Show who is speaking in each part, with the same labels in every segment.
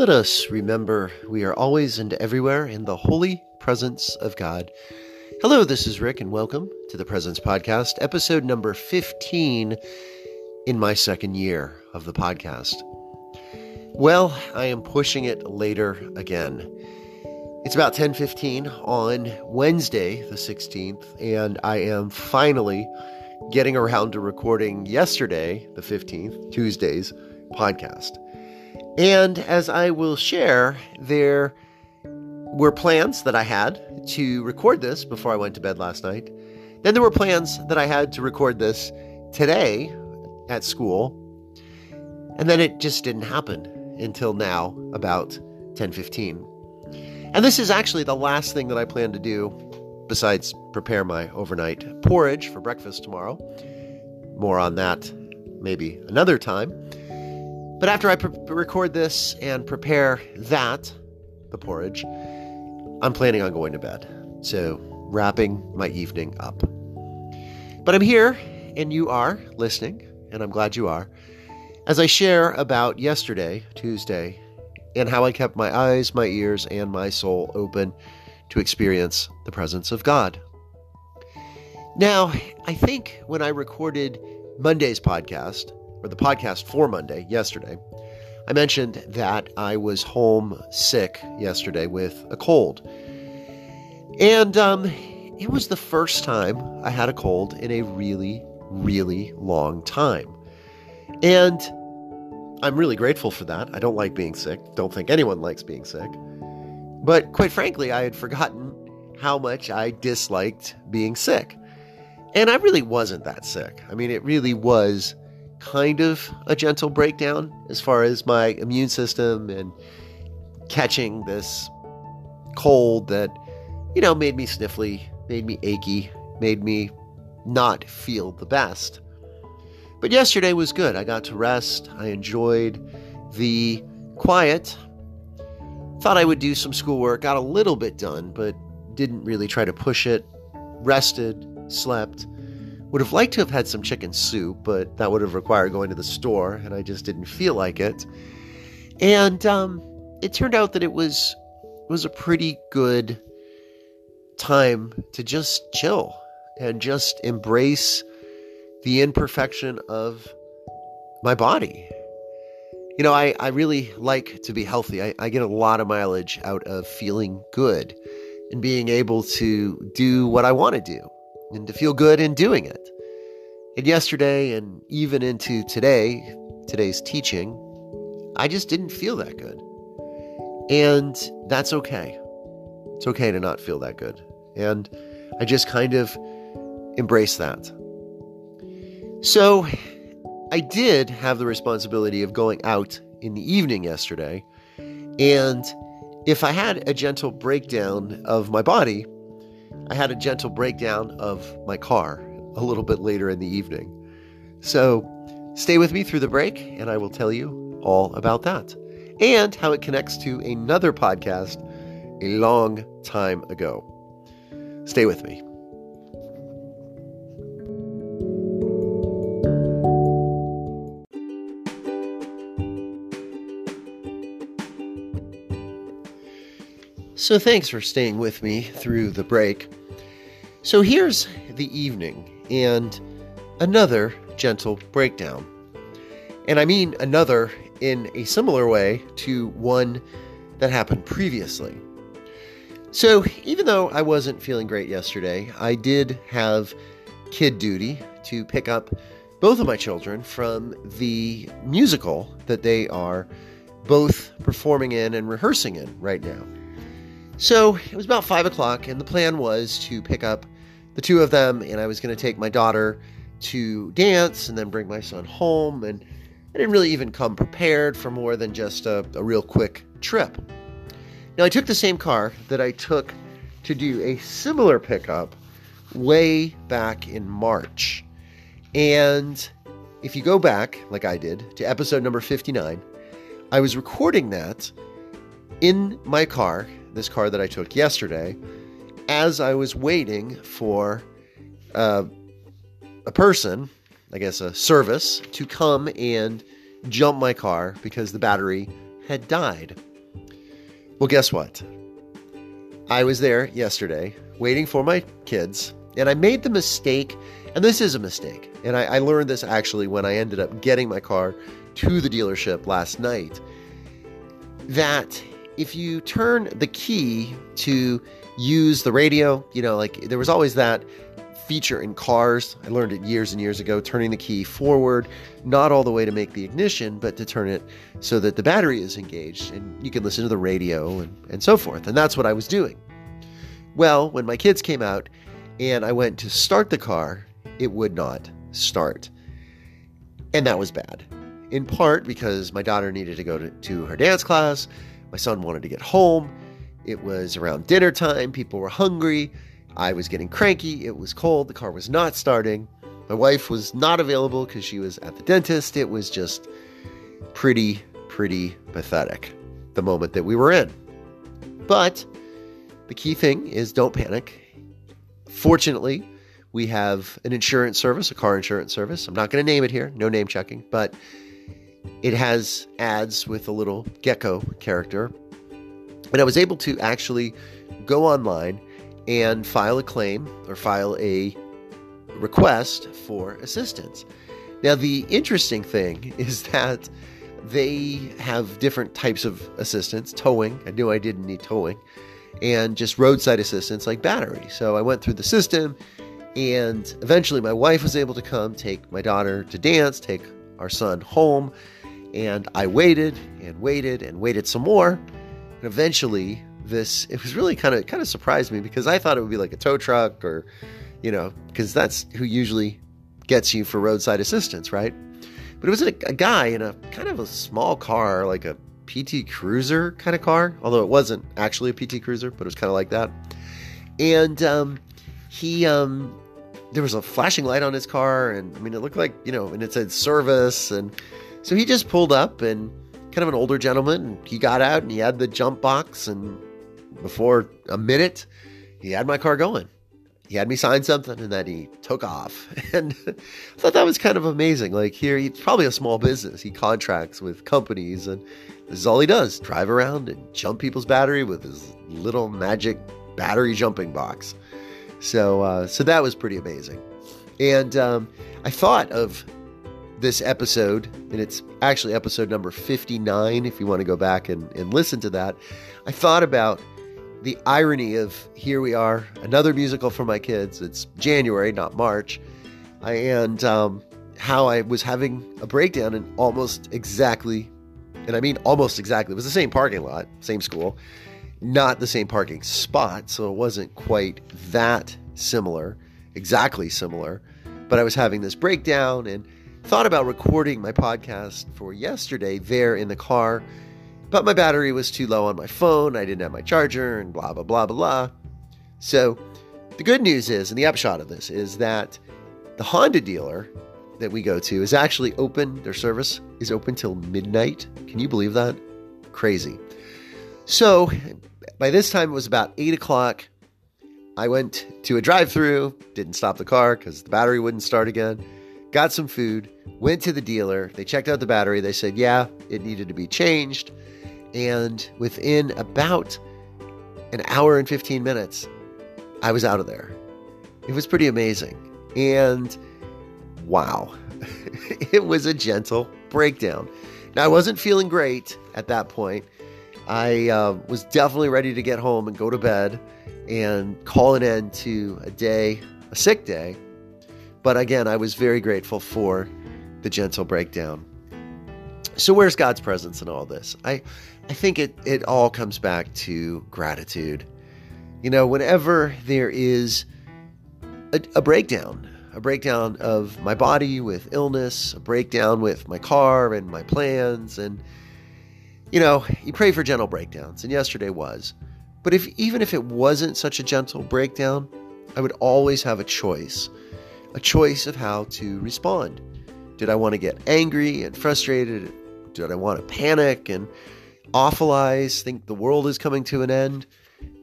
Speaker 1: Let us remember we are always and everywhere in the holy presence of God. Hello, this is Rick, and welcome to the Presence Podcast, episode number 15 in my second year of the podcast. Well, I am pushing it later again. It's about 10:15 on Wednesday, the 16th, and I am finally getting around to recording yesterday, the 15th, Tuesday's podcast. And as I will share, there were plans that I had to record this before I went to bed last night. Then there were plans that I had to record this today at school. And then it just didn't happen until now, about 10:15. And this is actually the last thing that I plan to do besides prepare my overnight porridge for breakfast tomorrow. More on that maybe another time. But after I pre- record this and prepare that, the porridge, I'm planning on going to bed. So, wrapping my evening up. But I'm here, and you are listening, and I'm glad you are, as I share about yesterday, Tuesday, and how I kept my eyes, my ears, and my soul open to experience the presence of God. Now, I think when I recorded Monday's podcast, or the podcast for Monday, yesterday, I mentioned that I was home sick yesterday with a cold. And um, it was the first time I had a cold in a really, really long time. And I'm really grateful for that. I don't like being sick. Don't think anyone likes being sick. But quite frankly, I had forgotten how much I disliked being sick. And I really wasn't that sick. I mean, it really was kind of a gentle breakdown as far as my immune system and catching this cold that, you know, made me sniffly, made me achy, made me not feel the best. But yesterday was good. I got to rest. I enjoyed the quiet. Thought I would do some schoolwork, got a little bit done, but didn't really try to push it. Rested, slept, would have liked to have had some chicken soup, but that would have required going to the store, and I just didn't feel like it. And um, it turned out that it was was a pretty good time to just chill and just embrace the imperfection of my body. You know, I, I really like to be healthy. I, I get a lot of mileage out of feeling good and being able to do what I want to do and to feel good in doing it. And yesterday, and even into today, today's teaching, I just didn't feel that good. And that's okay. It's okay to not feel that good. And I just kind of embrace that. So I did have the responsibility of going out in the evening yesterday. And if I had a gentle breakdown of my body, I had a gentle breakdown of my car a little bit later in the evening. So stay with me through the break, and I will tell you all about that and how it connects to another podcast a long time ago. Stay with me. So, thanks for staying with me through the break. So here's the evening and another gentle breakdown. And I mean another in a similar way to one that happened previously. So, even though I wasn't feeling great yesterday, I did have kid duty to pick up both of my children from the musical that they are both performing in and rehearsing in right now. So it was about five o'clock, and the plan was to pick up the two of them, and I was going to take my daughter to dance and then bring my son home. And I didn't really even come prepared for more than just a, a real quick trip. Now, I took the same car that I took to do a similar pickup way back in March. And if you go back, like I did, to episode number 59, I was recording that in my car this car that I took yesterday, as I was waiting for uh, a person, I guess a service, to come and jump my car because the battery had died. Well, guess what? I was there yesterday waiting for my kids, and I made the mistake, and this is a mistake. And I, I learned this actually when I ended up getting my car to the dealership last night. That if you turn the key to use the radio, you know, like there was always that feature in cars. I learned it years and years ago, turning the key forward, not all the way to make the ignition, but to turn it so that the battery is engaged and you can listen to the radio and, and so forth. And that's what I was doing. Well, when my kids came out and I went to start the car, it would not start. And that was bad. In part because my daughter needed to go to, to her dance class, my son wanted to get home. It was around dinner time, people were hungry. I was getting cranky. It was cold. The car was not starting. My wife was not available because she was at the dentist. It was just pretty, pretty pathetic the moment that we were in. But the key thing is don't panic. Fortunately, we have an insurance service, a car insurance service. I'm not going to name it here, no name checking, but it has ads with a little gecko character. And I was able to actually go online and file a claim or file a request for assistance. Now, the interesting thing is that they have different types of assistance towing. I knew I didn't need towing, and just roadside assistance like battery. So I went through the system, and eventually my wife was able to come take my daughter to dance, take our son home, and I waited and waited and waited some more. And eventually this it was really kind of kind of surprised me because I thought it would be like a tow truck or you know because that's who usually gets you for roadside assistance, right? But it was a, a guy in a kind of a small car, like a PT Cruiser kind of car, although it wasn't actually a PT Cruiser, but it was kind of like that. And um, he, um, there was a flashing light on his car, and I mean, it looked like you know, and it said service, and so he just pulled up and kind of an older gentleman, he got out and he had the jump box and before a minute, he had my car going. He had me sign something and then he took off. And I thought that was kind of amazing. Like here, he's probably a small business. He contracts with companies and this is all he does drive around and jump people's battery with his little magic battery jumping box. So, uh, so that was pretty amazing. And um, I thought of this episode, and it's actually episode number 59 if you want to go back and, and listen to that. I thought about the irony of here we are, another musical for my kids. It's January, not March, and um, how I was having a breakdown in almost exactly, and I mean almost exactly, it was the same parking lot, same school, not the same parking spot, so it wasn't quite that similar, exactly similar, but I was having this breakdown and thought about recording my podcast for yesterday there in the car but my battery was too low on my phone, I didn't have my charger, and blah, blah, blah, blah. So the good news is, and the upshot of this, is that the Honda dealer that we go to is actually open. Their service is open till midnight. Can you believe that? Crazy. So by this time, it was about 8 o'clock. I went to a drive through, didn't stop the car because the battery wouldn't start again. Got some food, went to the dealer. They checked out the battery. They said, yeah, it needed to be changed. And within about an hour and 15 minutes, I was out of there. It was pretty amazing. And wow, it was a gentle breakdown. Now, I wasn't feeling great at that point. I uh, was definitely ready to get home and go to bed and call an end to a day, a sick day. But again, I was very grateful for the gentle breakdown. So, where's God's presence in all this? I, I think it, it all comes back to gratitude. You know, whenever there is a, a breakdown, a breakdown of my body with illness, a breakdown with my car and my plans, and you know, you pray for gentle breakdowns, and yesterday was. But if even if it wasn't such a gentle breakdown, I would always have a choice, a choice of how to respond. Did I want to get angry and frustrated? Did I want to panic and awfulize, think the world is coming to an end?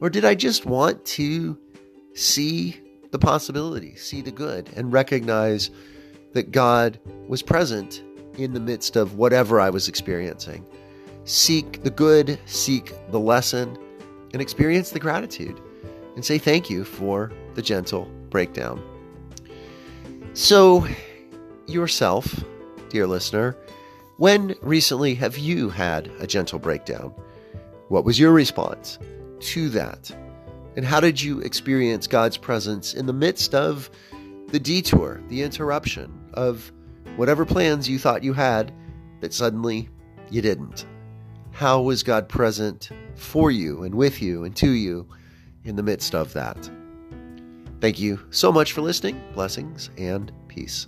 Speaker 1: Or did I just want to see the possibility, see the good, and recognize that God was present in the midst of whatever I was experiencing? seek the good, seek the lesson, and experience the gratitude. And say thank you for the gentle breakdown. So, yourself, dear listener, when recently have you had a gentle breakdown? What was your response to that? And how did you experience God's presence in the midst of the detour, the interruption of whatever plans you thought you had that suddenly you didn't? How was God present for you and with you and to you in the midst of that? Thank you so much for listening. Blessings and peace.